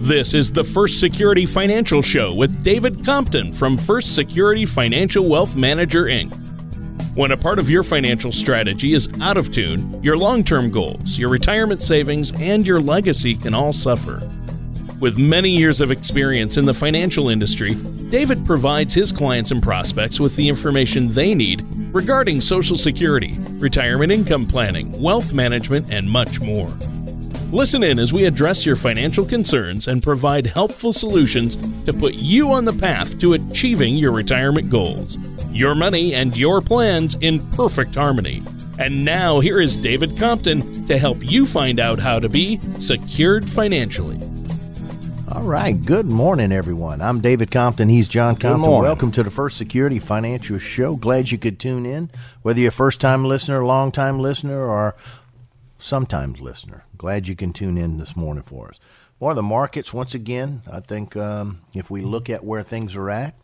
This is the First Security Financial Show with David Compton from First Security Financial Wealth Manager, Inc. When a part of your financial strategy is out of tune, your long term goals, your retirement savings, and your legacy can all suffer. With many years of experience in the financial industry, David provides his clients and prospects with the information they need regarding Social Security, retirement income planning, wealth management, and much more. Listen in as we address your financial concerns and provide helpful solutions to put you on the path to achieving your retirement goals. Your money and your plans in perfect harmony. And now, here is David Compton to help you find out how to be secured financially. All right. Good morning, everyone. I'm David Compton. He's John Compton. Welcome to the First Security Financial Show. Glad you could tune in. Whether you're a first time listener, long time listener, or sometimes listener, glad you can tune in this morning for us. More the markets, once again, I think um, if we look at where things are at,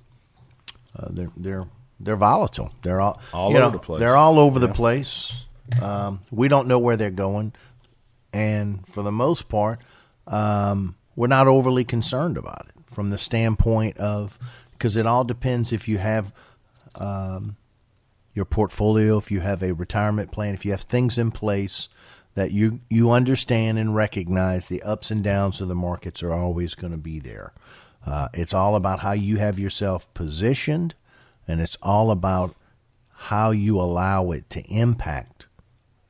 uh, they're they're they're volatile. They're all all over know, the place. They're all over yeah. the place. Um, we don't know where they're going, and for the most part, um, we're not overly concerned about it from the standpoint of because it all depends if you have um, your portfolio, if you have a retirement plan, if you have things in place that you you understand and recognize the ups and downs of the markets are always going to be there. Uh, it's all about how you have yourself positioned, and it's all about how you allow it to impact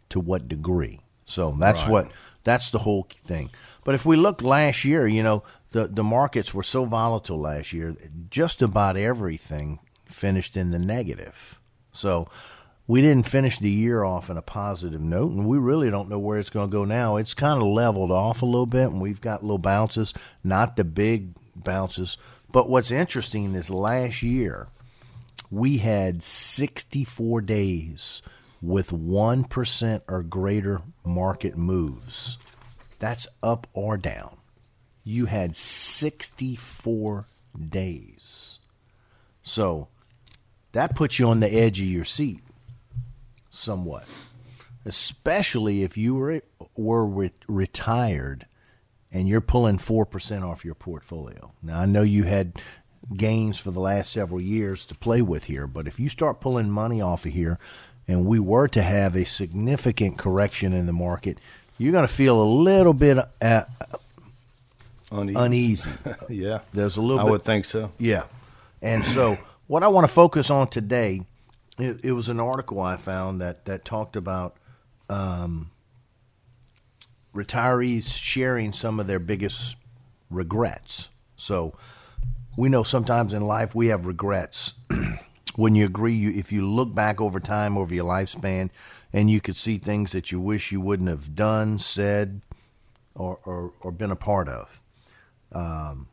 to what degree. So that's right. what that's the whole thing. But if we look last year, you know, the the markets were so volatile last year. Just about everything finished in the negative. So we didn't finish the year off in a positive note, and we really don't know where it's going to go now. It's kind of leveled off a little bit, and we've got little bounces, not the big bounces. But what's interesting is last year we had 64 days with 1% or greater market moves. That's up or down. You had 64 days. So that puts you on the edge of your seat somewhat, especially if you were were re- retired and you're pulling four percent off your portfolio. Now I know you had gains for the last several years to play with here, but if you start pulling money off of here, and we were to have a significant correction in the market, you're going to feel a little bit uh, uneasy. uneasy. yeah, there's a little. I bit, would think so. Yeah, and so what I want to focus on today it, it, was an article I found that that talked about um, retirees sharing some of their biggest regrets. So we know sometimes in life we have regrets. when you agree, you, if you look back over time, over your lifespan, and you could see things that you wish you wouldn't have done, said, or, or, or been a part of. Um,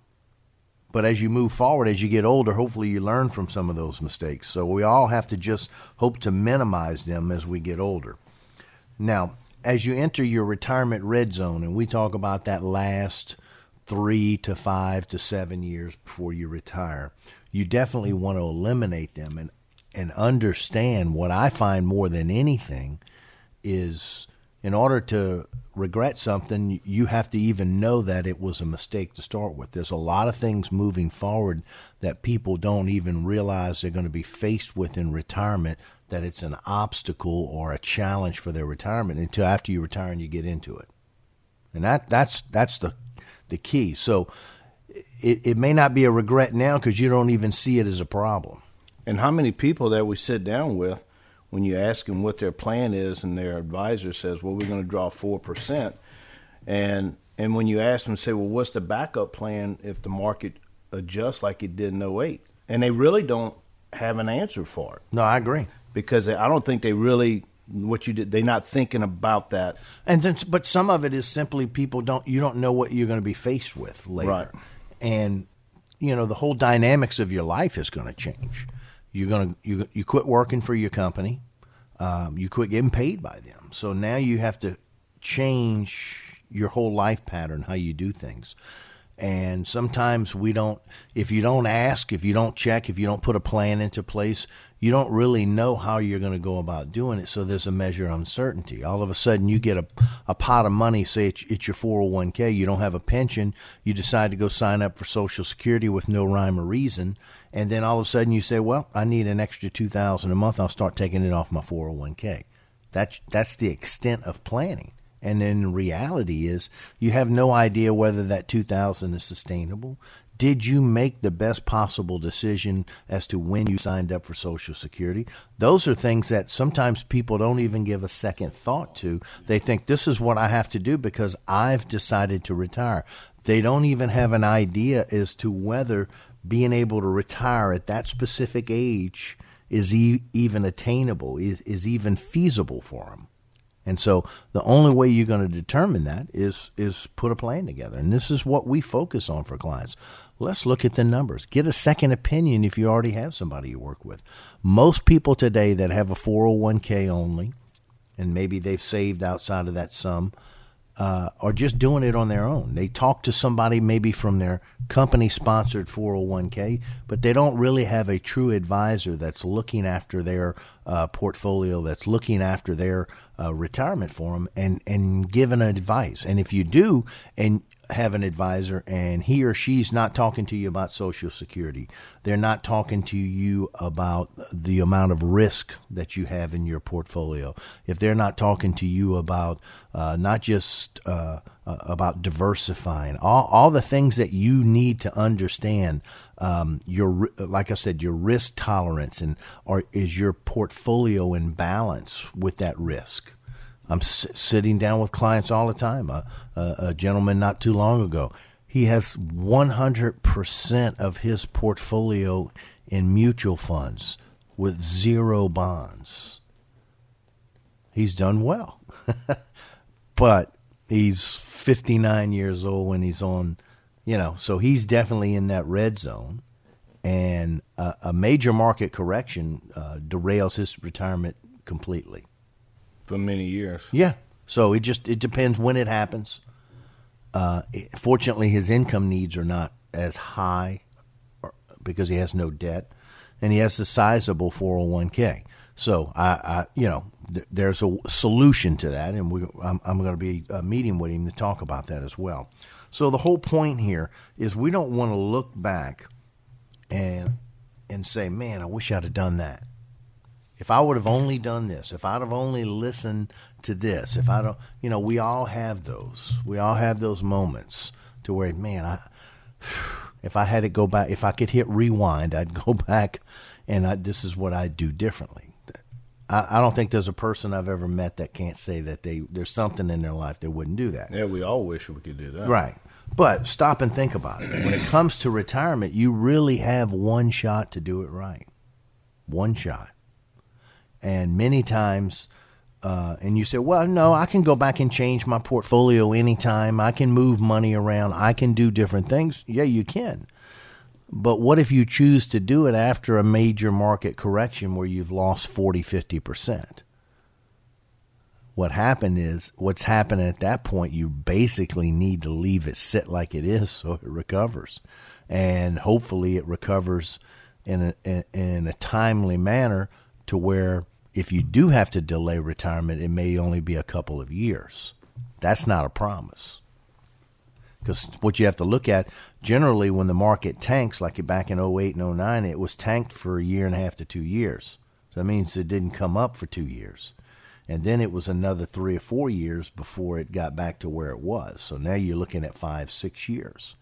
but as you move forward, as you get older, hopefully you learn from some of those mistakes. So we all have to just hope to minimize them as we get older. Now, as you enter your retirement red zone, and we talk about that last three to five to seven years before you retire, you definitely want to eliminate them and, and understand what I find more than anything is in order to regret something, you have to even know that it was a mistake to start with. There's a lot of things moving forward that people don't even realize they're going to be faced with in retirement, that it's an obstacle or a challenge for their retirement until after you retire and you get into it. And that that's that's the the key. So it, it may not be a regret now because you don't even see it as a problem. And how many people that we sit down with when you ask them what their plan is, and their advisor says, "Well, we're going to draw four percent," and and when you ask them, say, "Well, what's the backup plan if the market adjusts like it did in 08? and they really don't have an answer for it. No, I agree because I don't think they really what you did. They're not thinking about that. And then, but some of it is simply people don't. You don't know what you're going to be faced with later, right? And you know the whole dynamics of your life is going to change. You're gonna you you quit working for your company. Um, you quit getting paid by them. So now you have to change your whole life pattern, how you do things. And sometimes we don't, if you don't ask, if you don't check, if you don't put a plan into place, you don't really know how you're going to go about doing it. So there's a measure of uncertainty. All of a sudden, you get a, a pot of money, say it's, it's your 401k, you don't have a pension, you decide to go sign up for Social Security with no rhyme or reason. And then all of a sudden, you say, well, I need an extra 2000 a month. I'll start taking it off my 401k. That's, that's the extent of planning. And then reality is you have no idea whether that 2000 is sustainable did you make the best possible decision as to when you signed up for Social Security? Those are things that sometimes people don't even give a second thought to. They think this is what I have to do because I've decided to retire. They don't even have an idea as to whether being able to retire at that specific age is e- even attainable, is, is even feasible for them. And so the only way you're going to determine that is is put a plan together. And this is what we focus on for clients. Let's look at the numbers. Get a second opinion if you already have somebody you work with. Most people today that have a 401k only, and maybe they've saved outside of that sum, uh, are just doing it on their own. They talk to somebody maybe from their company sponsored 401k, but they don't really have a true advisor that's looking after their uh, portfolio, that's looking after their uh, retirement for them and, and giving advice. And if you do, and have an advisor and he or she's not talking to you about Social Security. They're not talking to you about the amount of risk that you have in your portfolio. If they're not talking to you about uh, not just uh, uh, about diversifying, all, all the things that you need to understand. Um, your like I said, your risk tolerance and or is your portfolio in balance with that risk? I'm s- sitting down with clients all the time. A, a, a gentleman not too long ago, he has 100% of his portfolio in mutual funds with zero bonds. He's done well. but he's 59 years old and he's on, you know, so he's definitely in that red zone. And a, a major market correction uh, derails his retirement completely for many years. Yeah. So it just it depends when it happens. Uh, fortunately, his income needs are not as high because he has no debt, and he has a sizable 401k. So I, I you know, th- there's a solution to that, and we, I'm, I'm going to be uh, meeting with him to talk about that as well. So the whole point here is we don't want to look back and and say, man, I wish I'd have done that. If I would have only done this, if I'd have only listened to this, if I don't, you know, we all have those. We all have those moments to where, man, I, if I had to go back, if I could hit rewind, I'd go back and I, this is what I'd do differently. I, I don't think there's a person I've ever met that can't say that they there's something in their life that wouldn't do that. Yeah, we all wish we could do that. Right. But stop and think about it. When it comes to retirement, you really have one shot to do it right. One shot. And many times, uh, and you say, well, no, I can go back and change my portfolio anytime. I can move money around. I can do different things. Yeah, you can. But what if you choose to do it after a major market correction where you've lost 40, 50%? What happened is, what's happened at that point, you basically need to leave it sit like it is so it recovers. And hopefully it recovers in a, in a timely manner to where if you do have to delay retirement, it may only be a couple of years. That's not a promise. Because what you have to look at, generally, when the market tanks, like back in 08 and 09, it was tanked for a year and a half to two years. So that means it didn't come up for two years. And then it was another three or four years before it got back to where it was. So now you're looking at five, six years.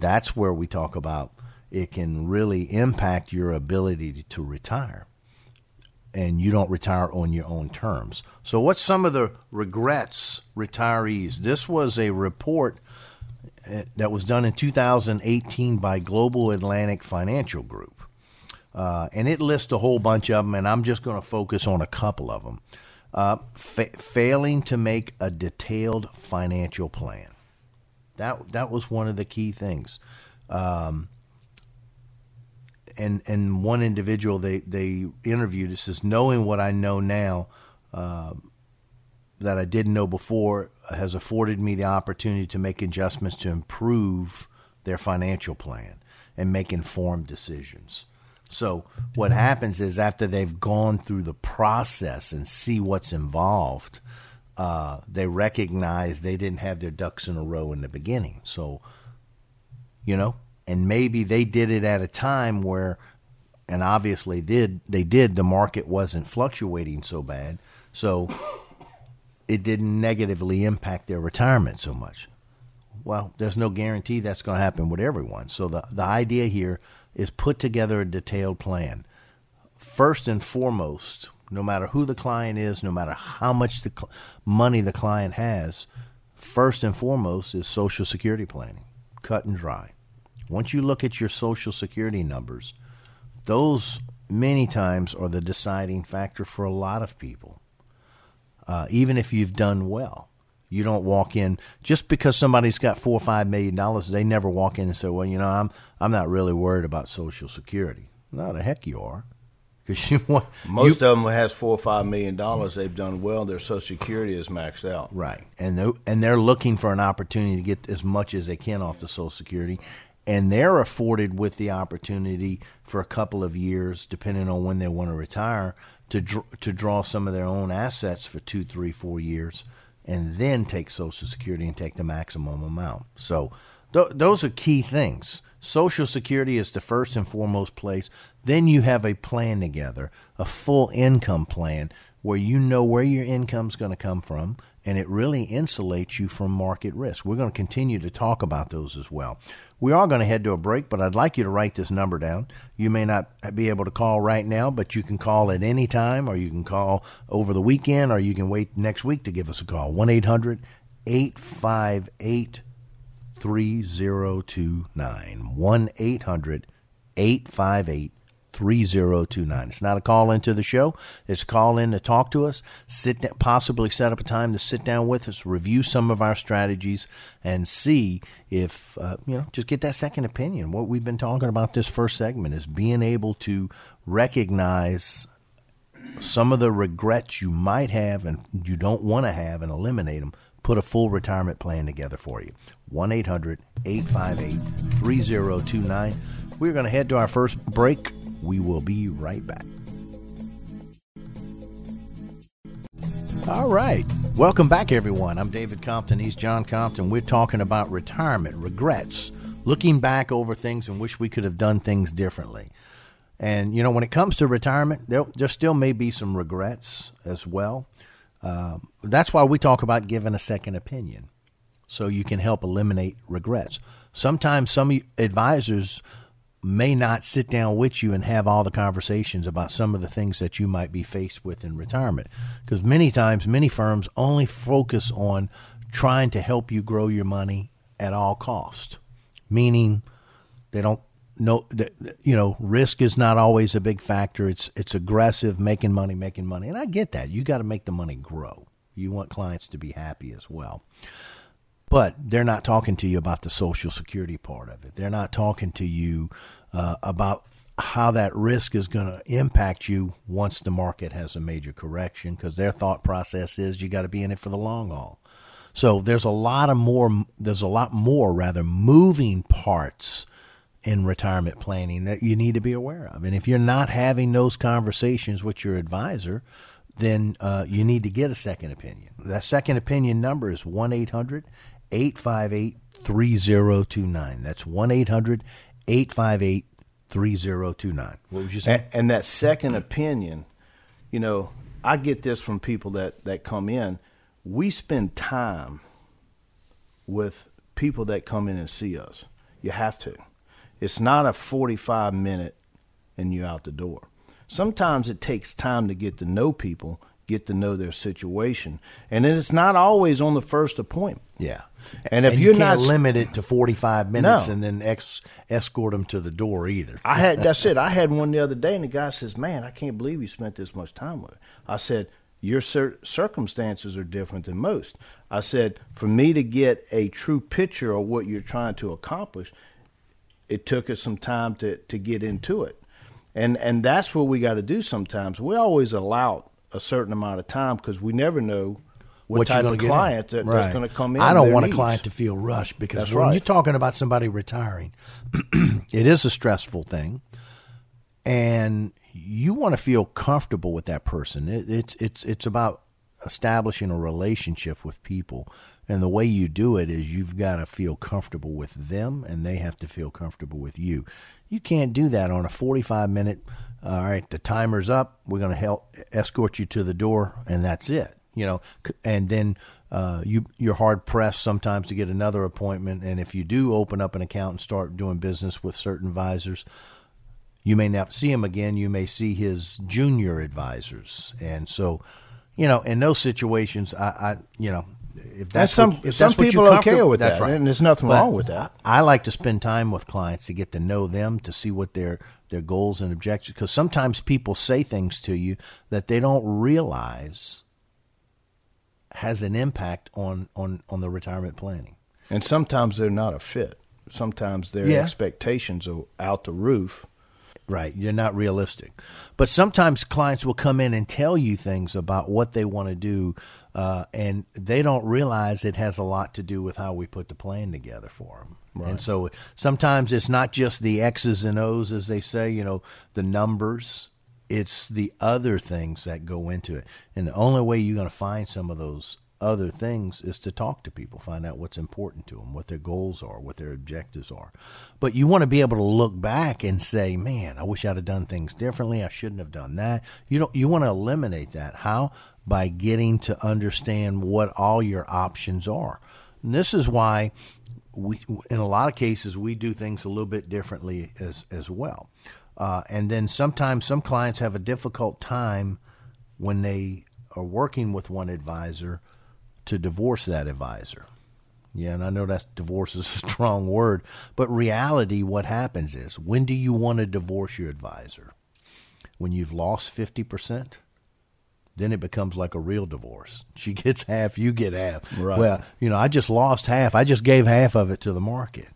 That's where we talk about it can really impact your ability to retire and you don't retire on your own terms. So, what's some of the regrets retirees? This was a report uh, that was done in 2018 by Global Atlantic Financial Group. Uh, and it lists a whole bunch of them, and I'm just going to focus on a couple of them. Uh, fa- failing to make a detailed financial plan. That, that was one of the key things. Um, and and one individual they they interviewed says knowing what I know now uh, that I didn't know before has afforded me the opportunity to make adjustments to improve their financial plan and make informed decisions. So what happens is after they've gone through the process and see what's involved, uh, they recognize they didn't have their ducks in a row in the beginning. So, you know, and maybe they did it at a time where, and obviously did they did the market wasn't fluctuating so bad, so it didn't negatively impact their retirement so much. Well, there's no guarantee that's going to happen with everyone. So the the idea here is put together a detailed plan. First and foremost, no matter who the client is, no matter how much the cl- money the client has, first and foremost is social security planning, cut and dry. Once you look at your social security numbers, those many times are the deciding factor for a lot of people. Uh, even if you've done well, you don't walk in just because somebody's got four or five million dollars. They never walk in and say, "Well, you know, I'm I'm not really worried about Social Security." No, the heck you are. Because you want Most you, of them has four or five million dollars. They've done well. Their Social Security is maxed out. Right, and they're, and they're looking for an opportunity to get as much as they can off the Social Security, and they're afforded with the opportunity for a couple of years, depending on when they want to retire, to dr- to draw some of their own assets for two, three, four years, and then take Social Security and take the maximum amount. So th- those are key things. Social Security is the first and foremost place. Then you have a plan together, a full income plan where you know where your income's going to come from and it really insulates you from market risk. We're going to continue to talk about those as well. We are going to head to a break, but I'd like you to write this number down. You may not be able to call right now, but you can call at any time, or you can call over the weekend, or you can wait next week to give us a call. 1 800 858 3029. 1 800 858 3029. It's not a call into the show. It's a call in to talk to us, sit down, possibly set up a time to sit down with us, review some of our strategies, and see if, uh, you know, just get that second opinion. What we've been talking about this first segment is being able to recognize some of the regrets you might have and you don't want to have and eliminate them. Put a full retirement plan together for you. 1 800 858 3029. We're going to head to our first break. We will be right back. All right. Welcome back, everyone. I'm David Compton. He's John Compton. We're talking about retirement, regrets, looking back over things and wish we could have done things differently. And, you know, when it comes to retirement, there, there still may be some regrets as well. Uh, that's why we talk about giving a second opinion so you can help eliminate regrets. Sometimes some advisors may not sit down with you and have all the conversations about some of the things that you might be faced with in retirement. Because many times, many firms only focus on trying to help you grow your money at all cost, meaning they don't that you know risk is not always a big factor. It's it's aggressive, making money, making money, and I get that. You got to make the money grow. You want clients to be happy as well but they're not talking to you about the social security part of it. They're not talking to you uh, about how that risk is going to impact you once the market has a major correction because their thought process is you got to be in it for the long haul. So there's a lot of more there's a lot more rather moving parts in retirement planning that you need to be aware of. And if you're not having those conversations with your advisor, then uh, you need to get a second opinion. That second opinion number is 1 800 858 3029. That's 1 800 858 3029. What was you saying? And, and that second opinion, you know, I get this from people that, that come in. We spend time with people that come in and see us. You have to. It's not a 45 minute and you're out the door. Sometimes it takes time to get to know people, get to know their situation. And it's not always on the first appointment. Yeah. And if and you're can't not limit it to 45 minutes No. and then ex- escort them to the door either. I had that's it. I had one the other day, and the guy says, "Man, I can't believe you spent this much time with." I said, "Your cir- circumstances are different than most." I said, "For me to get a true picture of what you're trying to accomplish, it took us some time to to get into it, and and that's what we got to do. Sometimes we always allow a certain amount of time because we never know." What, you're type of client that, Right. that's going to come in? I don't want a client to feel rushed because That's when right. you're talking about somebody retiring, it is a stressful thing. and you want to feel comfortable with that person. It, it's it's it's about establishing a relationship with people, and the way you do it is you've got to feel comfortable with them, and they have to feel comfortable with you. You can't do that on a forty-five minute. All right, the timer's up. We're going to help escort you to the door, and that's it. You know, and then uh, you you're hard pressed sometimes to get another appointment. And if you do open up an account and start doing business with certain advisors, you may not see him again. You may see his junior advisors, and so you know in those situations, I, I you know if that's some what, if some that's people you're okay with that's that, right. and there's nothing But wrong with that. I like to spend time with clients to get to know them, to see what their their goals and objectives. Because sometimes people say things to you that they don't realize has an impact on on on the retirement planning. And sometimes they're not a fit. Sometimes their Yeah. expectations are out the roof. Right, you're not realistic. But sometimes clients will come in and tell you things about what they want to do, uh, and they don't realize it has a lot to do with how we put the plan together for them. And so sometimes it's not just the X's and O's, as they say, you know, the numbers. It's the other things that go into it. And the only way you're going to find some of those other things is to talk to people, find out what's important to them, what their goals are, what their objectives are. But you want to be able to look back and say, "Man, I wish I'd have done things differently. I shouldn't have done that." You don't. You want to eliminate that. How? By getting to understand what all your options are. And this is why we, in a lot of cases, we do things a little bit differently as as well. Uh, and then sometimes some clients have a difficult time when they are working with one advisor to divorce that advisor. Yeah, and I know that divorce is a strong word, but reality, what happens is when do you want to divorce your advisor? When you've lost 50%? Then it becomes like a real divorce. She gets half, you get half. Right. Well, you know, I just lost half. I just gave half of it to the market.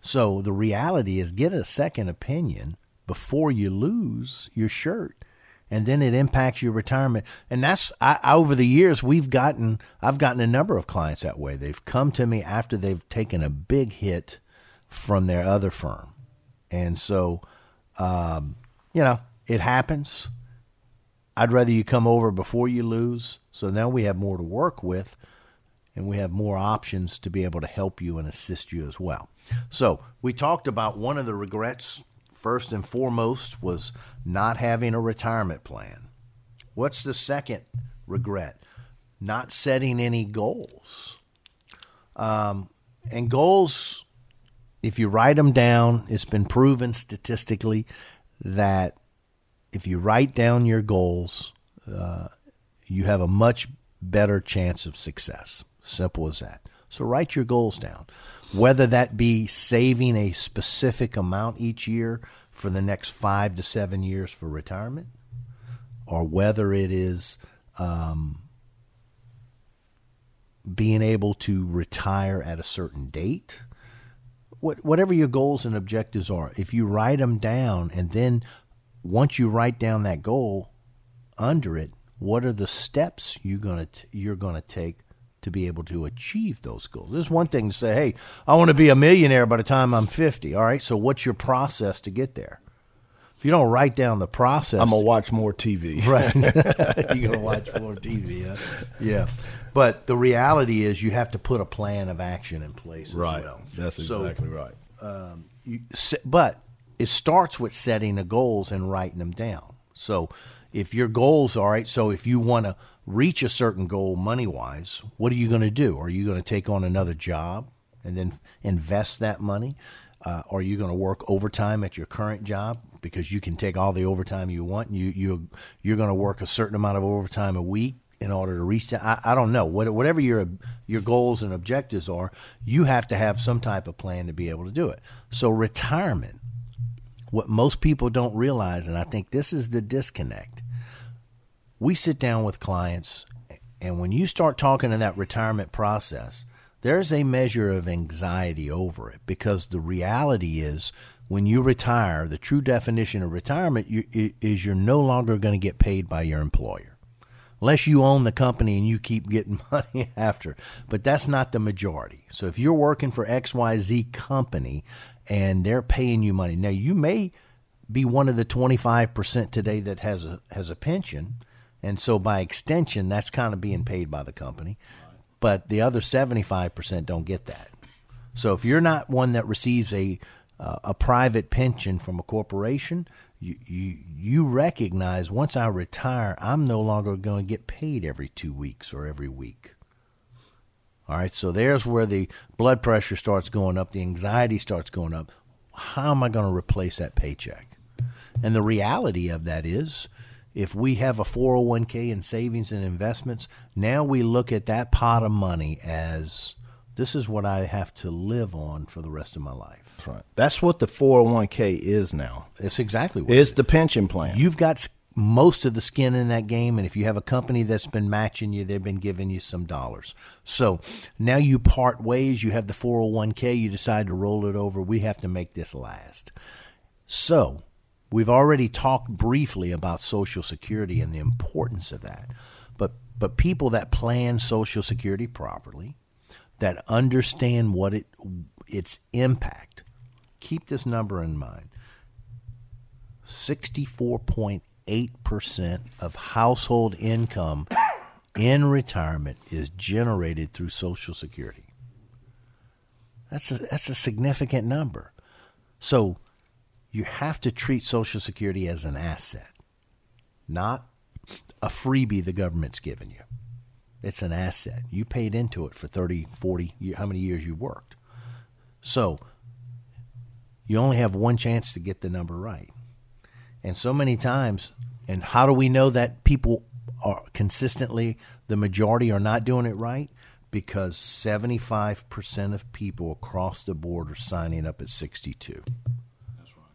So the reality is get a second opinion before you lose your shirt and then it impacts your retirement. And that's I, over the years we've gotten I've gotten a number of clients that way. They've come to me after they've taken a big hit from their other firm, and so um, you know it happens. I'd rather you come over before you lose, so now we have more to work with, and we have more options to be able to help you and assist you as well. So we talked about one of the regrets first and foremost was not having a retirement plan. What's the second regret? Not setting any goals. Um, and goals, if you write them down, it's been proven statistically that if you write down your goals, uh, you have a much better chance of success. Simple as that. So write your goals down. Whether that be saving a specific amount each year for the next five to seven years for retirement, or whether it is um, being able to retire at a certain date, what, whatever your goals and objectives are, if you write them down and then once you write down that goal under it, what are the steps you're going to you're going to take to be able to achieve those goals. There's one thing to say, hey, I want to be a millionaire by the time I'm 50. All right, so what's your process to get there? If you don't write down the process, I'm gonna watch more TV. right. you're gonna watch more TV. Huh? Yeah, but the reality is you have to put a plan of action in place. As Right. well. That's So, exactly right. Um, you, but it starts with setting the goals and writing them down. So if your goals are right, so if you want to reach a certain goal money wise, what are you going to do? Are you going to take on another job and then invest that money? Uh, are you going to work overtime at your current job because you can take all the overtime you want? You you you're going to work a certain amount of overtime a week in order to reach that. I, I don't know what, whatever your your goals and objectives are. You have to have some type of plan to be able to do it. So retirement what most people don't realize, and I think this is the disconnect. We sit down with clients, and when you start talking in that retirement process, there's a measure of anxiety over it because the reality is when you retire, the true definition of retirement is you're no longer going to get paid by your employer unless you own the company and you keep getting money after. But that's not the majority. So if you're working for XYZ company and they're paying you money, now you may be one of the 25% today that has a has a pension and so by extension that's kind of being paid by the company but the other 75% don't get that. So if you're not one that receives a uh, a private pension from a corporation you, you you recognize once I retire I'm no longer going to get paid every 2 weeks or every week all right so there's where the blood pressure starts going up the anxiety starts going up how am I going to replace that paycheck and the reality of that is, if we have a 401k and savings and investments, now we look at that pot of money as this is what I have to live on for the rest of my life. That's right. That's what the 401k is now. It's exactly what it's the pension plan. You've got most of the skin in that game, and if you have a company that's been matching you, they've been giving you some dollars. So now you part ways. You have the 401k. You decide to roll it over. We have to make this last. So We've already talked briefly about Social Security and the importance of that. But, but people that plan Social Security properly, that understand what it, its impact, keep this number in mind 64.8% of household income in retirement is generated through Social Security. That's a, that's a significant number. So you have to treat Social Security as an asset, not a freebie the government's given you. It's an asset. You paid into it for 30, 40, how many years you worked. So you only have one chance to get the number right. And so many times, and how do we know that people are consistently, the majority are not doing it right? Because 75% of people across the board are signing up at 62 That's right.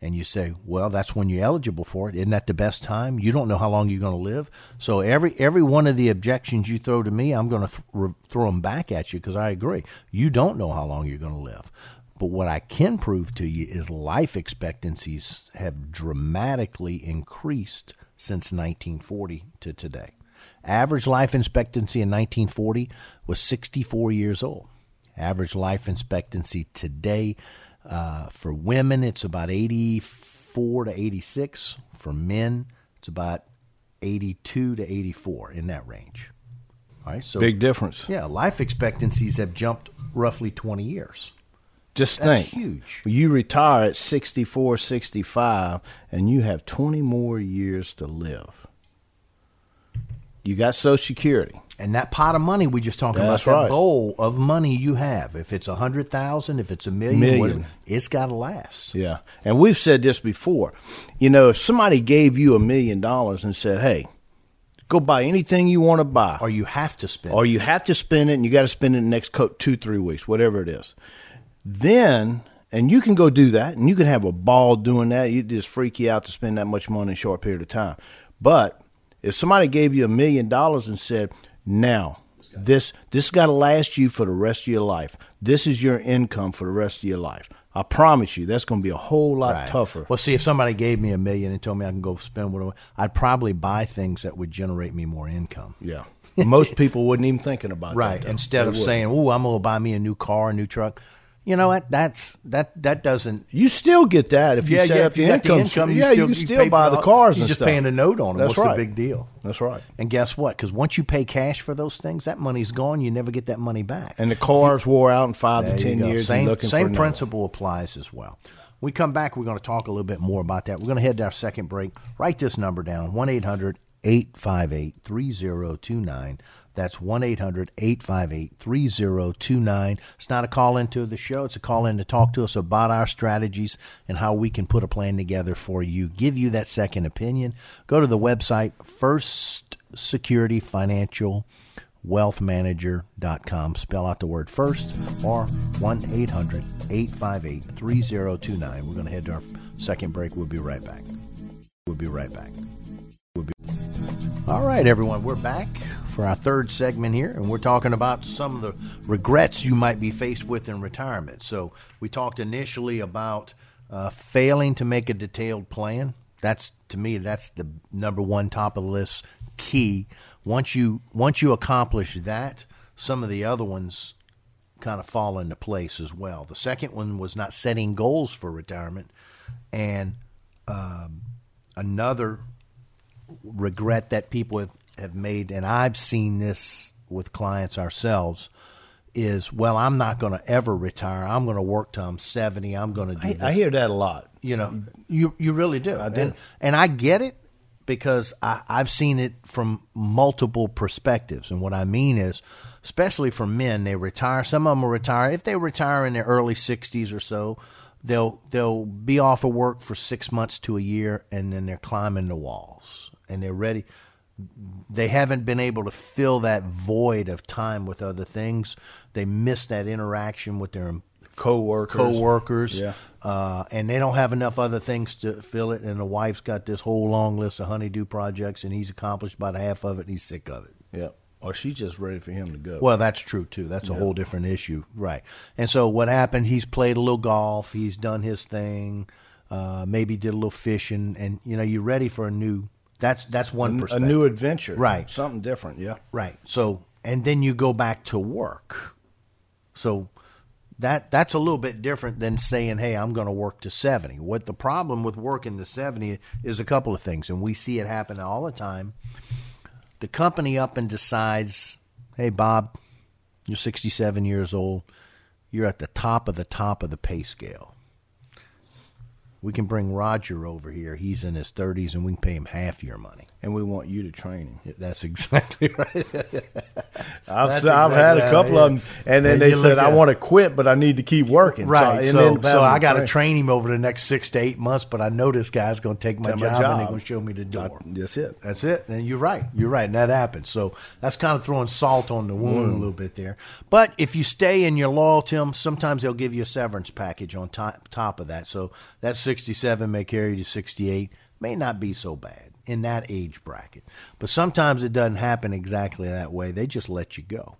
and you say, well, that's when you're eligible for it. Isn't that the best time? You don't know how long you're going to live. So every every one of the objections you throw to me, I'm going to th- re- throw them back at you because I agree. You don't know how long you're going to live. But what I can prove to you is life expectancies have dramatically increased since 1940 to today. Average life expectancy in 1940 was 64 years old. Average life expectancy today uh, for women, it's about 84 to 86. For men, it's about 82 to 84 in that range. All right, so big difference. Yeah, life expectancies have jumped roughly 20 years. Just That's think, huge. You retire at 64, 65, and you have 20 more years to live. You got Social Security. And that pot of money we just talking That's about, that bowl of money you have, if it's a hundred thousand, if it's a million, Million. whatever, it's got to last. Yeah. And we've said this before. You know, if somebody gave you a million dollars and said, hey, go buy anything you want to buy, Or you have to spend. or you have to spend it and you got to spend it in the next co- two, three weeks, whatever it is, then, and you can go do that and you can have a ball doing that. You just freak you out to spend that much money in a short period of time. But if somebody gave you a million dollars and said, now, this this got to last you for the rest of your life. This is your income for the rest of your life. I promise you, that's going to be a whole lot Right. tougher. Well, see, if somebody gave me a million and told me I can go spend whatever, I'd probably buy things that would generate me more income. Yeah, most people wouldn't even thinking about Right. that. though. Instead They of wouldn't. saying, "Oh, I'm going to buy me a new car, a new truck," you know what? That's that that doesn't. You still get that if you set up if you your got the income. income, yeah, you can still pay buy the cars You're just stuff. paying a note on them. That's What's right. the big deal? That's right. And guess what? Because once you pay cash for those things, that money's gone. You never get that money back. And the cars wore out in five to ten years. Same, same for another one. principle applies as well. When we come back, we're going to talk a little bit more about that. We're going to head to our second break. Write this number down 1 800 858 3029. That's 1 800 858 3029. It's not a call into the show, it's a call in to talk to us about our strategies and how we can put a plan together for you, give you that second opinion. Go to the website, First Security Financial wealthmanager.com. Spell out the word first or 1 800 858 3029. We're going to head to our second break. We'll be right back. We'll be right back. We'll be... All right, everyone, we're back for our third segment here, and we're talking about some of the regrets you might be faced with in retirement. So, we talked initially about uh, failing to make a detailed plan. That's to me, that's the number one top of the list key. Once you once you accomplish that, some of the other ones kind of fall into place as well. The second one was not setting goals for retirement, and um, another regret that people have, have made, and I've seen this with clients ourselves, is well, I'm not going to ever retire. I'm going to work till I'm 70. I'm going to do I, this. I hear that a lot. You know, you you really do. I do. And, and I get it because I, I've seen it from multiple perspectives. And what I mean is, especially for men, they retire. Some of them will retire. If they retire in their early 60s or so, they'll they'll be off of work for six months to a year, and then they're climbing the walls, and they're ready. They haven't been able to fill that void of time with other things. They miss that interaction with their Co-workers. co-workers, Yeah. uh, and they don't have enough other things to fill it. And the wife's got this whole long list of honeydew projects, and he's accomplished about half of it, and he's sick of it. Yeah. Or she's just ready for him to go. Well, that's true too. That's a whole different issue, right? And so what happened? He's played a little golf. He's done his thing. Uh, maybe did a little fishing, and you know, you're ready for a new. That's that's one a perspective. new adventure. Right. Something different. Yeah. Right. So, and then you go back to work. So that that's a little bit different than saying, "Hey, I'm going to work to 70." What the problem with working to 70 is a couple of things, and we see it happen all the time. The company up and decides, "Hey, Bob, you're 67 years old. You're at the top of the top of the pay scale. We can bring Roger over here. He's in his 30s, and we can pay him half your money." And we want you to train him. That's exactly right. I've, That's I've had a couple right, of them, and then And they said, "I want to quit, but I need to keep working." Right. and So, so, I got to train. him over the next six to eight months, but I know this guy's going to take my Take my job, and he's going to show me the door. That's it. That's it. And you're right. You're right. And that happens. So that's kind of throwing salt on the wound a mm. little bit there. But if you stay and you're loyal to them, sometimes they'll give you a severance package on top, top of that. So that 67 may carry you to 68. May not be so bad in that age bracket. But sometimes it doesn't happen exactly that way. They just let you go.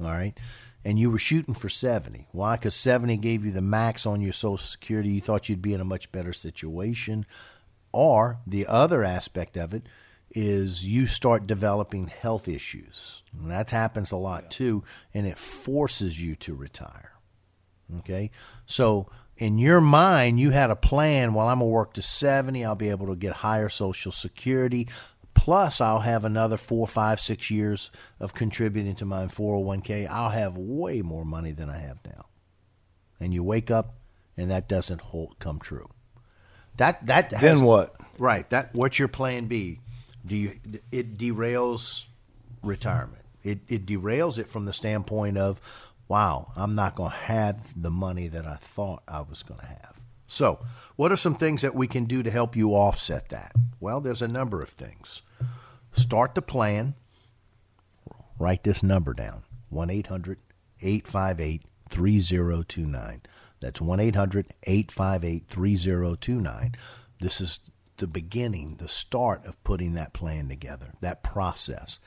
All right. And you were shooting for 70. Why? Because 70 gave you the max on your Social Security. You thought you'd be in a much better situation. Or the other aspect of it is you start developing health issues. And that happens a lot too, and it forces you to retire. Okay? So in your mind, you had a plan. Well, I'm going to work to 70. I'll be able to get higher Social Security. Plus, I'll have another four, five, six years of contributing to my 401k. I'll have way more money than I have now. And you wake up, and that doesn't hold, come true. That that has- Then what? Right. That what's your plan B? Do you it derails retirement. It it derails it from the standpoint of, wow, I'm not going to have the money that I thought I was going to have. So, what are some things that we can do to help you offset that? Well, there's a number of things. Start the plan. Write this number down 1 800 858 3029. That's 1 800 858 3029. This is the beginning, the start of putting that plan together, that process.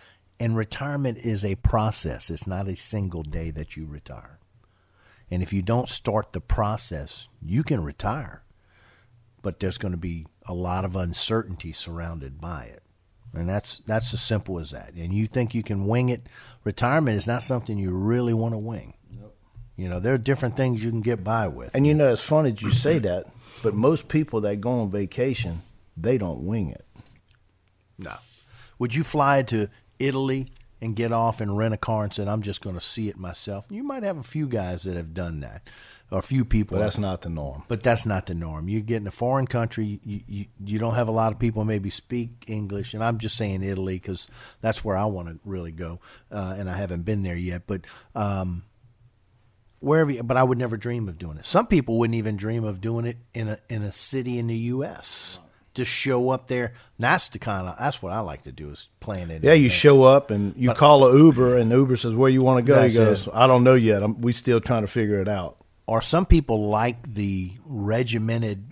And retirement is a process, it's not a single day that you retire. And if you don't start the process, you can retire, but there's going to be a lot of uncertainty surrounded by it. And that's that's as simple as that. And you think you can wing it. Retirement is not something you really want to wing. Nope. You know, there are different things you can get by with. And you know, it's funny that you say that, but most people that go on vacation, they don't wing it. No. Would you fly to Italy and get off and rent a car and said, I'm just going to see it myself? You might have a few guys that have done that, or a few people. But that's not the norm. But that's not the norm. You get in a foreign country, you, you, you don't have a lot of people maybe speak English, and I'm just saying Italy because that's where I want to really go, uh, and I haven't been there yet. But um, wherever, you, but I would never dream of doing it. Some people wouldn't even dream of doing it in a in a city in the U.S. Just show up there. That's the kind of that's what I like to do is plan it. Yeah, you show up and you call a Uber, and Uber says, "Where you want to go?" He goes, it. "I don't know yet. I'm, we still trying to figure it out." or some people like the regimented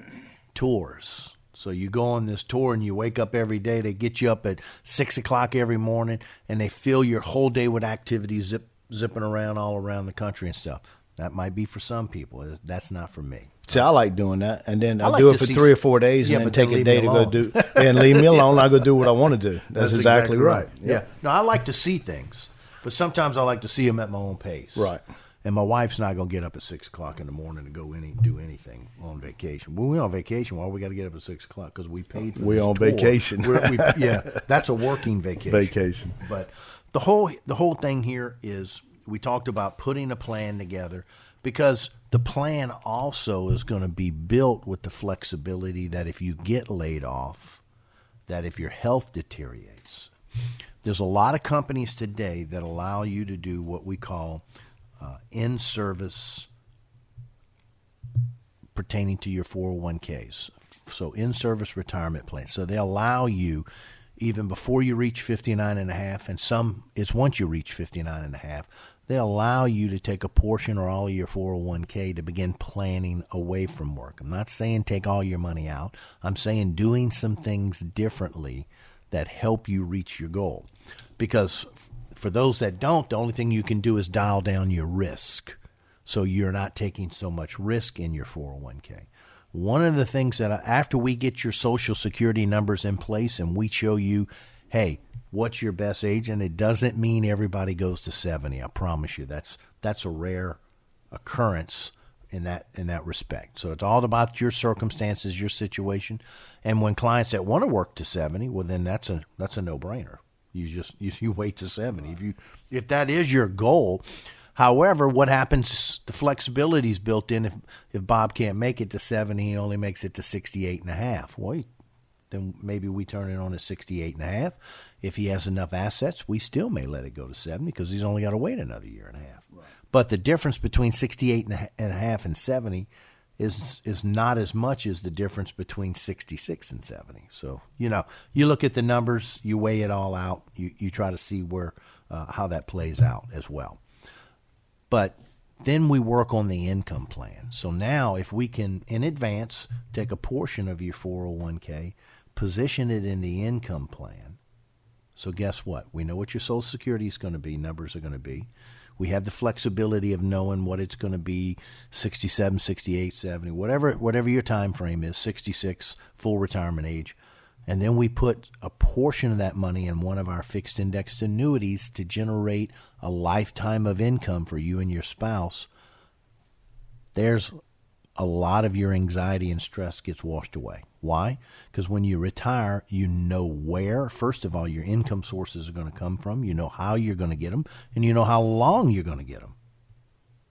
tours. So you go on this tour and you wake up every day. They get you up at six o'clock every morning, and they fill your whole day with activities, zip, zipping around all around the country and stuff. That might be for some people. That's not for me. See, I like doing that, and then I I, like do it for see three or four days, Yeah, and then take a day to go do, and leave me alone. I go do what I want to do. That's, exactly, right. Yeah. No, I like to see things, but sometimes I like to see them at my own pace. Right. And my wife's not going to get up at six o'clock in the morning to go any do anything on vacation. When we're on vacation, why we got to get up at six o'clock? Because we paid for. We on tour. vacation. We're- we, yeah, that's a working vacation. Vacation. But the whole the whole thing here is we talked about putting a plan together because the plan also is going to be built with the flexibility that if you get laid off, that if your health deteriorates, there's a lot of companies today that allow you to do what we call uh, in-service pertaining to your 401ks. So in-service retirement plans. So they allow you even before you reach 59 and a half and some it's once you reach 59 and a half, they allow you to take a portion or all of your 401k to begin planning away from work. I'm not saying take all your money out. I'm saying doing some things differently that help you reach your goal. Because for those that don't, the only thing you can do is dial down your risk so you're not taking so much risk in your 401k. One of the things that uh, after we get your social security numbers in place and we show you, hey, what's your best age, and it doesn't mean everybody goes to 70. I promise you, that's that's a rare occurrence in that in that respect. So it's all about your circumstances, your situation, and when clients that want to work to 70, well, then that's a that's a no brainer. You just you, you wait to 70 if you if that is your goal. However, what happens? The flexibility is built in. If if Bob can't make it to 70, he only makes it to 68 and a half. Well, then maybe we turn it on to 68 and a half. If he has enough assets, we still may let it go to 70 because he's only got to wait another year and a half. Right. But the difference between 68 and a half and 70 is is not as much as the difference between 66 and 70. So, you know, you look at the numbers, you weigh it all out, you, you try to see where uh, how that plays out as well. But then we work on the income plan. So now, if we can in advance take a portion of your 401k, position it in the income plan. So, guess what? We know what your Social Security is going to be, numbers are going to be. We have the flexibility of knowing what it's going to be 67, 68, 70, whatever, whatever your time frame is, 66, full retirement age. And then we put a portion of that money in one of our fixed indexed annuities to generate a lifetime of income for you and your spouse. There's a lot of your anxiety and stress gets washed away. Why? Because when you retire, you know where, first of all, your income sources are going to come from, you know how you're going to get them, and you know how long you're going to get them.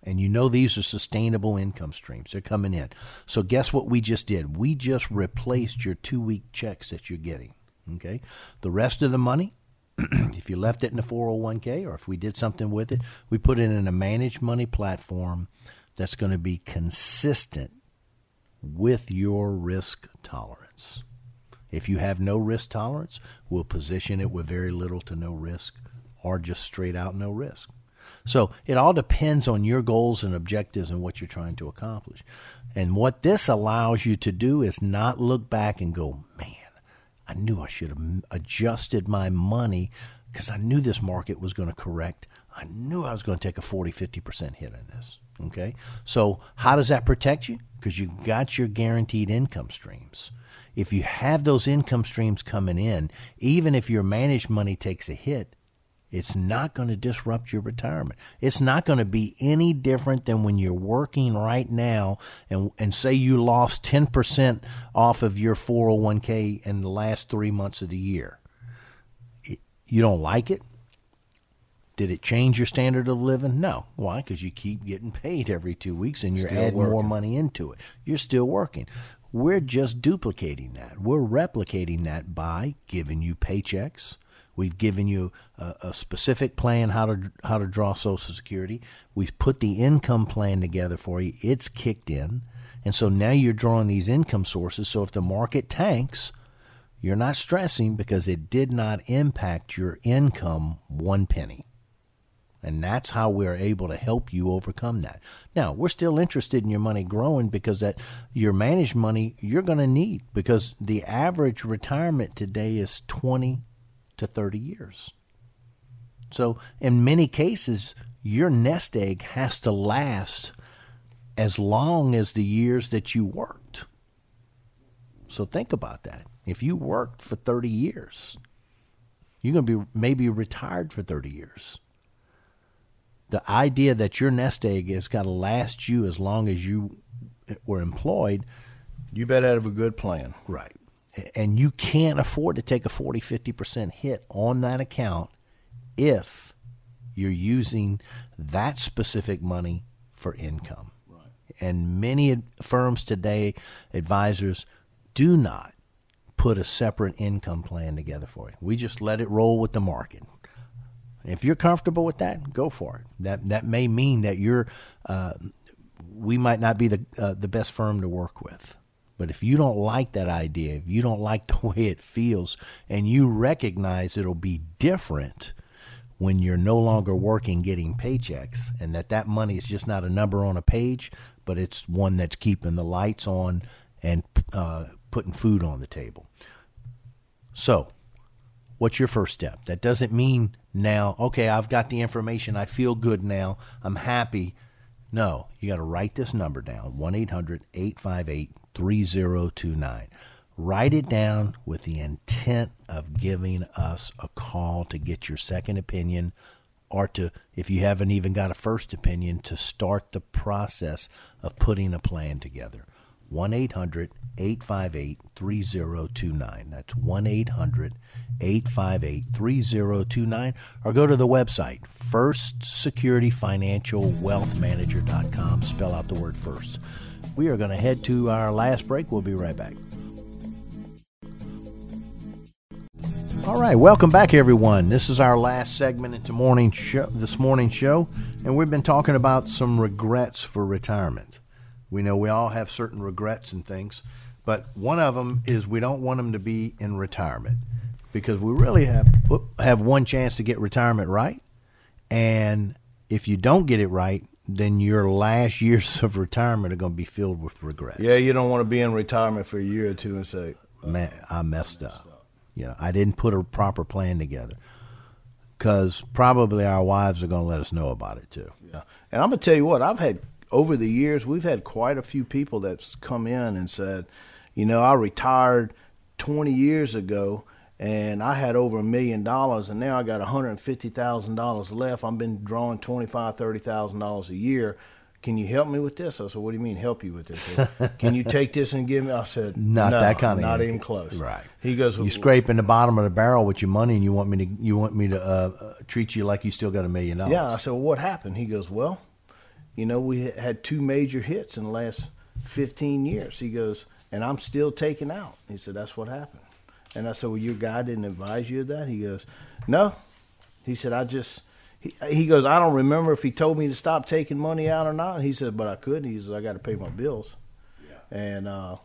And you know these are sustainable income streams. They're coming in. So, guess what we just did? We just replaced your two week checks that you're getting. Okay? The rest of the money, if you left it in a 401k or if we did something with it, we put it in a managed money platform that's going to be consistent with your risk tolerance. If you have no risk tolerance, we'll position it with very little to no risk or just straight out no risk. So it all depends on your goals and objectives and what you're trying to accomplish. And what this allows you to do is not look back and go, man, I knew I should have adjusted my money because I knew this market was going to correct. I knew I was going to take a 40, 50% hit on this. Okay. So how does that protect you? Because you've got your guaranteed income streams. If you have those income streams coming in, even if your managed money takes a hit, it's not going to disrupt your retirement. It's not going to be any different than when you're working right now and, and say you lost 10% off of your 401k in the last three months of the year. You don't like it? Did it change your standard of living? No. Why? Because you keep getting paid every two weeks and you're Still adding working. more money into it. You're still working. We're just duplicating that. We're replicating that by giving you paychecks. We've given you a, a specific plan how to how to draw Social Security. We've put the income plan together for you. It's kicked in, and so now you're drawing these income sources. So if the market tanks, you're not stressing because it did not impact your income one penny. And that's how we're able to help you overcome that. Now, we're still interested in your money growing because that your managed money you're going to need because the average retirement today is 20 to 30 years. So, in many cases, your nest egg has to last as long as the years that you worked. So, think about that. If you worked for 30 years, you're going to be maybe retired for 30 years the idea that your nest egg is got to last you as long as you eh, were employed. You better have a good plan. Right. And you can't afford to take a 40, 50% hit on that account if you're using that specific money for income. Right. And many firms today, advisors, do not put a separate income plan together for you. We just let it roll with the market. If you're comfortable with that, go for it. That that may mean that you're uh, we might not be the uh, the best firm to work with. But if you don't like that idea, if you don't like the way it feels, and you recognize it'll be different when you're no longer working getting paychecks, and that that money is just not a number on a page, but it's one that's keeping the lights on and uh, putting food on the table. So, what's your first step? That doesn't mean now, okay, I've got the information, I feel good now, I'm happy. No, you got to write this number down 1 800 858 3029. Write it down with the intent of giving us a call to get your second opinion or to, if you haven't even got a first opinion, to start the process of putting a plan together. 1 800 858 3029. That's 1 800 858 3029. Or go to the website, firstsecurityfinancialwealthmanager.com. Spell out the word first. We are going to head to our last break. We'll be right back. All right, welcome back, everyone. This is our last segment into morning show, this morning show, and we've been talking about some regrets for retirement. We know we all have certain regrets and things, but one of them is we don't want them to be in retirement because we really have have one chance to get retirement right, and if you don't get it right, then your last years of retirement are going to be filled with regrets. Yeah, you don't want to be in retirement for a year or two and say, uh, "Man, I messed up." You know, I didn't put a proper plan together because probably our wives are going to let us know about it too. Yeah, and I'm gonna tell you what I've had over the years, we've had quite a few people that's come in and said, you know, I retired 20 years ago and I had over a million dollars and now I got $150,000 left. I've been drawing $25,000, $30,000 a year. Can you help me with this? I said, What do you mean help you with this? Can you take this and give me? I said, Not no, that kind of not even close. Right. He goes, You scrape in the bottom of the barrel with your money, and you want me to you want me to uh, uh, treat you like you still got a million dollars. Yeah. I said, Well, what happened? He goes, Well, you know, we had two major hits in the last 15 years. He goes, and I'm still taking out. He said, that's what happened. And I said, well, your guy didn't advise you of that? He goes, no. He said, I just, he, he goes, I don't remember if he told me to stop taking money out or not. He said, but I could. He says, I got to pay my bills. Yeah. And, uh,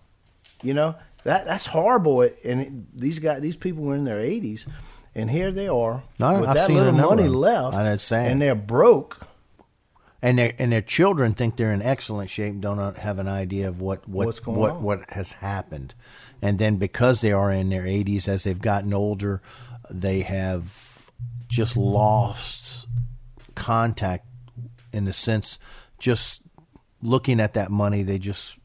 you know, that that's horrible. And it, these guys, these people were in their 80s, and here they are No, with I've that little money left, I- that's sad. and they're broke. And their and their children think they're in excellent shape, and don't have an idea of what what what, on. what has happened, and then because they are in their 80s, as they've gotten older, they have just lost contact in the sense just looking at that money, they just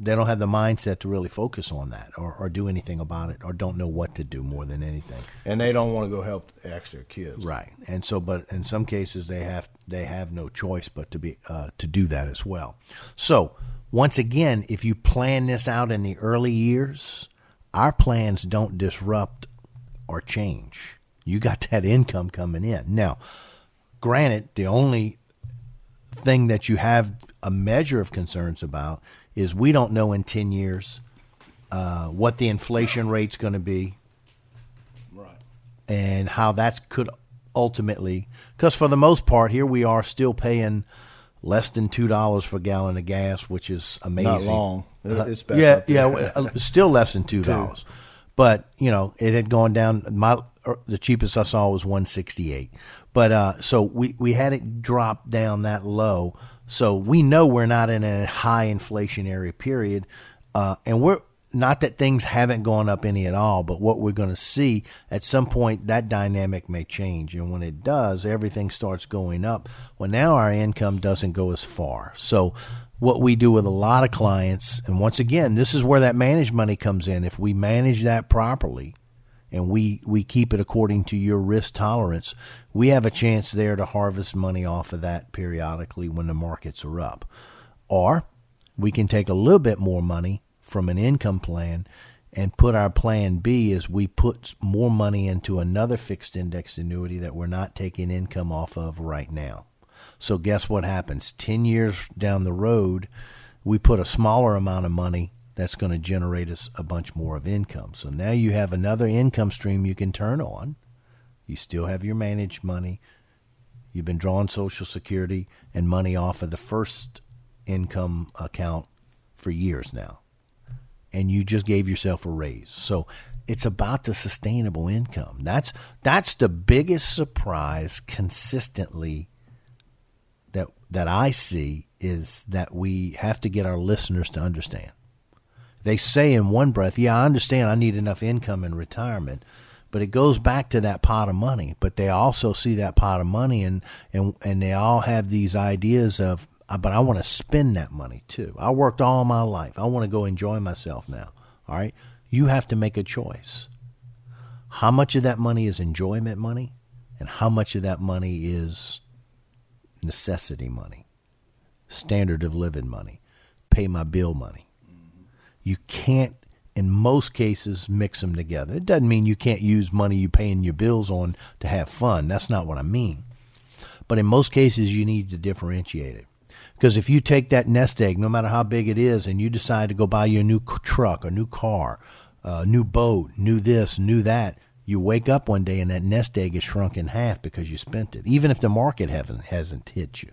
they don't have the mindset to really focus on that or, or do anything about it or don't know what to do more than anything. and they don't want to go help ask their kids. Right, and so, but in some cases, they have they have no choice but to be uh, to do that as well. So, once again, if you plan this out in the early years, our plans don't disrupt or change. You got that income coming in now. Granted, the only thing that you have a measure of concerns about is we don't know in ten years uh, what the inflation rate's going to be. Right. and how that could ultimately because for the most part here we are still paying less than two dollars for a gallon of gas which is amazing. Not long. Uh, it's back yeah yeah uh, still less than two dollars. But you know it had gone down. My er, the cheapest i saw was 168 but uh so we we had it drop down that low so we know we're not in a high inflationary period uh and we're not that things haven't gone up any at all, but what we're going to see at some point that dynamic may change, and when it does, everything starts going up. Well, now our income doesn't go as far. So, what we do with a lot of clients, and once again, this is where that managed money comes in. If we manage that properly, and we, we keep it according to your risk tolerance, we have a chance there to harvest money off of that periodically when the markets are up. Or we can take a little bit more money from an income plan and put our plan B is we put more money into another fixed index annuity that we're not taking income off of right now. So guess what happens? 10 years down the road, we put a smaller amount of money that's going to generate us a bunch more of income. So now you have another income stream you can turn on. You still have your managed money. You've been drawing Social Security and money off of the first income account for years now. And you just gave yourself a raise. So it's about the sustainable income. That's that's the biggest surprise consistently that that I see is that we have to get our listeners to understand they say in one breath, yeah, I understand I need enough income in retirement, but it goes back to that pot of money. But they also see that pot of money and, and, and they all have these ideas of, but I want to spend that money too. I worked all my life. I want to go enjoy myself now. All right. You have to make a choice. How much of that money is enjoyment money and how much of that money is necessity money, standard of living money, pay my bill money. You can't, in most cases, mix them together. It doesn't mean you can't use money you're paying your bills on to have fun. That's not what I mean. But in most cases, you need to differentiate it. Because if you take that nest egg, no matter how big it is, and you decide to go buy you a new truck, a new car, a new boat, new this, new that, you wake up one day and that nest egg is shrunk in half because you spent it, even if the market hasn't, hasn't hit you.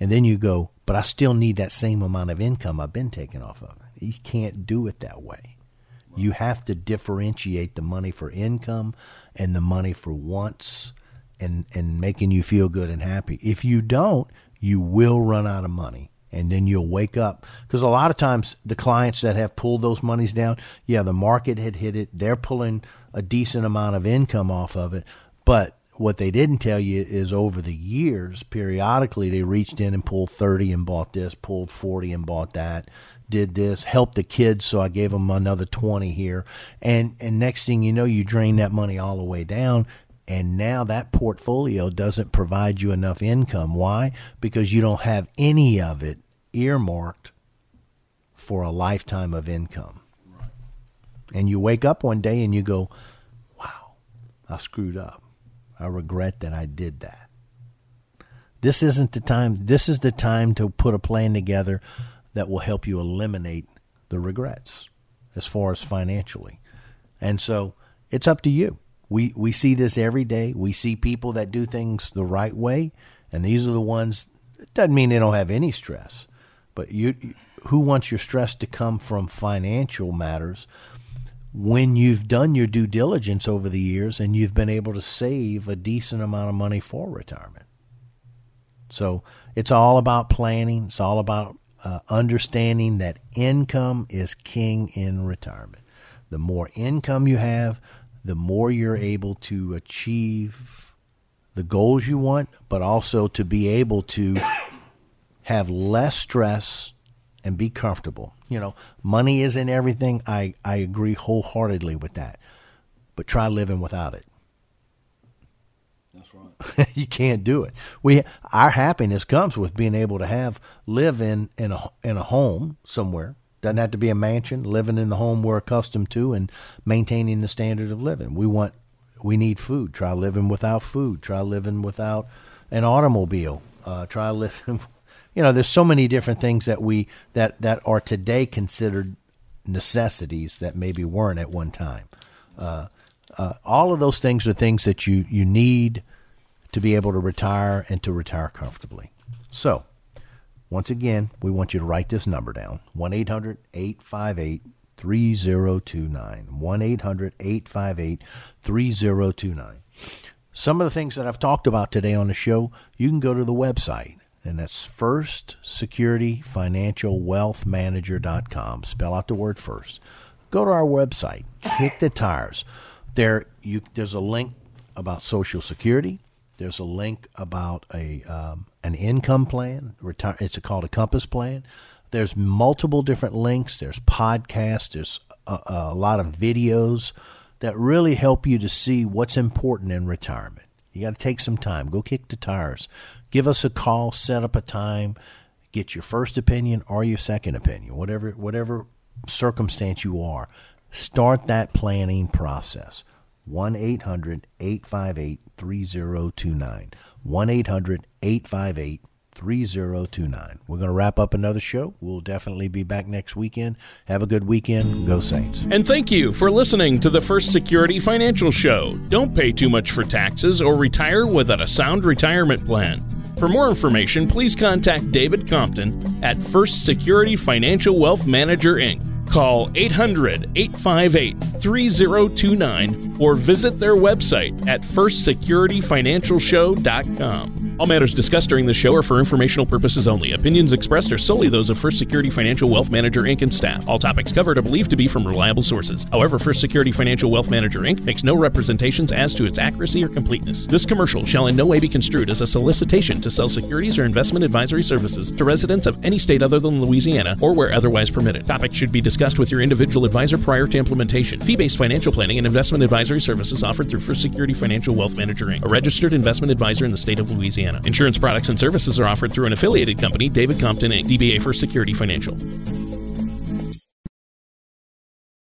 And then you go, but I still need that same amount of income I've been taking off of. You can't do it that way. You have to differentiate the money for income and the money for wants and, and making you feel good and happy. If you don't, you will run out of money and then you'll wake up. Because a lot of times the clients that have pulled those monies down yeah the market had hit it. They're pulling a decent amount of income off of it. But what they didn't tell you is over the years periodically they reached in and pulled 30 and bought this pulled 40 and bought that did this, helped the kids, so I gave them another 20 here. And and next thing you know, you drain that money all the way down and now that portfolio doesn't provide you enough income. Why? Because you don't have any of it earmarked for a lifetime of income. Right. And you wake up one day and you go, "Wow, I screwed up. I regret that I did that." This isn't the time. This is the time to put a plan together that will help you eliminate the regrets as far as financially. And so it's up to you. We we see this every day. We see people that do things the right way, and these are the ones. It doesn't mean they don't have any stress, but you who wants your stress to come from financial matters when you've done your due diligence over the years and you've been able to save a decent amount of money for retirement. So it's all about planning. It's all about uh, understanding that income is king in retirement. The more income you have, the more you're able to achieve the goals you want, but also to be able to have less stress and be comfortable. You know, money isn't everything. I, I agree wholeheartedly with that. But try living without it. you can't do it. We our happiness comes with being able to have live in in a in a home somewhere. Doesn't have to be a mansion. Living in the home we're accustomed to and maintaining the standard of living. We want we need food. Try living without food. Try living without an automobile. Uh, try living. You know, there's so many different things that we that that are today considered necessities that maybe weren't at one time. Uh, uh, all of those things are things that you you need to be able to retire and to retire comfortably. So, once again, we want you to write this number down 1 800 858 3029. 1 800 858 3029. Some of the things that I've talked about today on the show, you can go to the website, and that's First Security Financial Wealth Manager.com. Spell out the word first. Go to our website, kick the tires. There, you, there's a link about Social Security. There's a link about a um, an income plan. Retire. It's called a Compass plan. There's multiple different links. There's podcasts. There's a, a lot of videos. that really help you to see what's important in retirement. You got to take some time. Go kick the tires. Give us a call, set up a time, get your first opinion or your second opinion, whatever whatever circumstance you are. Start that planning process. 1 800 858 3029. 1 800 858 3029. We're going to wrap up another show. We'll definitely be back next weekend. Have a good weekend. Go Saints. And thank you for listening to the First Security Financial Show. Don't pay too much for taxes or retire without a sound retirement plan. For more information, please contact David Compton at First Security Financial Wealth Manager Inc. Call 800 858 3029 or visit their website at firstsecurityfinancialshow.com. All matters discussed during this show are for informational purposes only. Opinions expressed are solely those of First Security Financial Wealth Manager Inc. and staff. All topics covered are believed to be from reliable sources. However, First Security Financial Wealth Manager Inc. makes no representations as to its accuracy or completeness. This commercial shall in no way be construed as a solicitation to sell securities or investment advisory services to residents of any state other than Louisiana or where otherwise permitted. Topics should be discussed with your individual advisor prior to implementation. Fee based financial planning and investment advisory services offered through First Security Financial Wealth Manager Inc., a registered investment advisor in the state of Louisiana. Insurance products and services are offered through an affiliated company, David Compton Inc., DBA First Security Financial.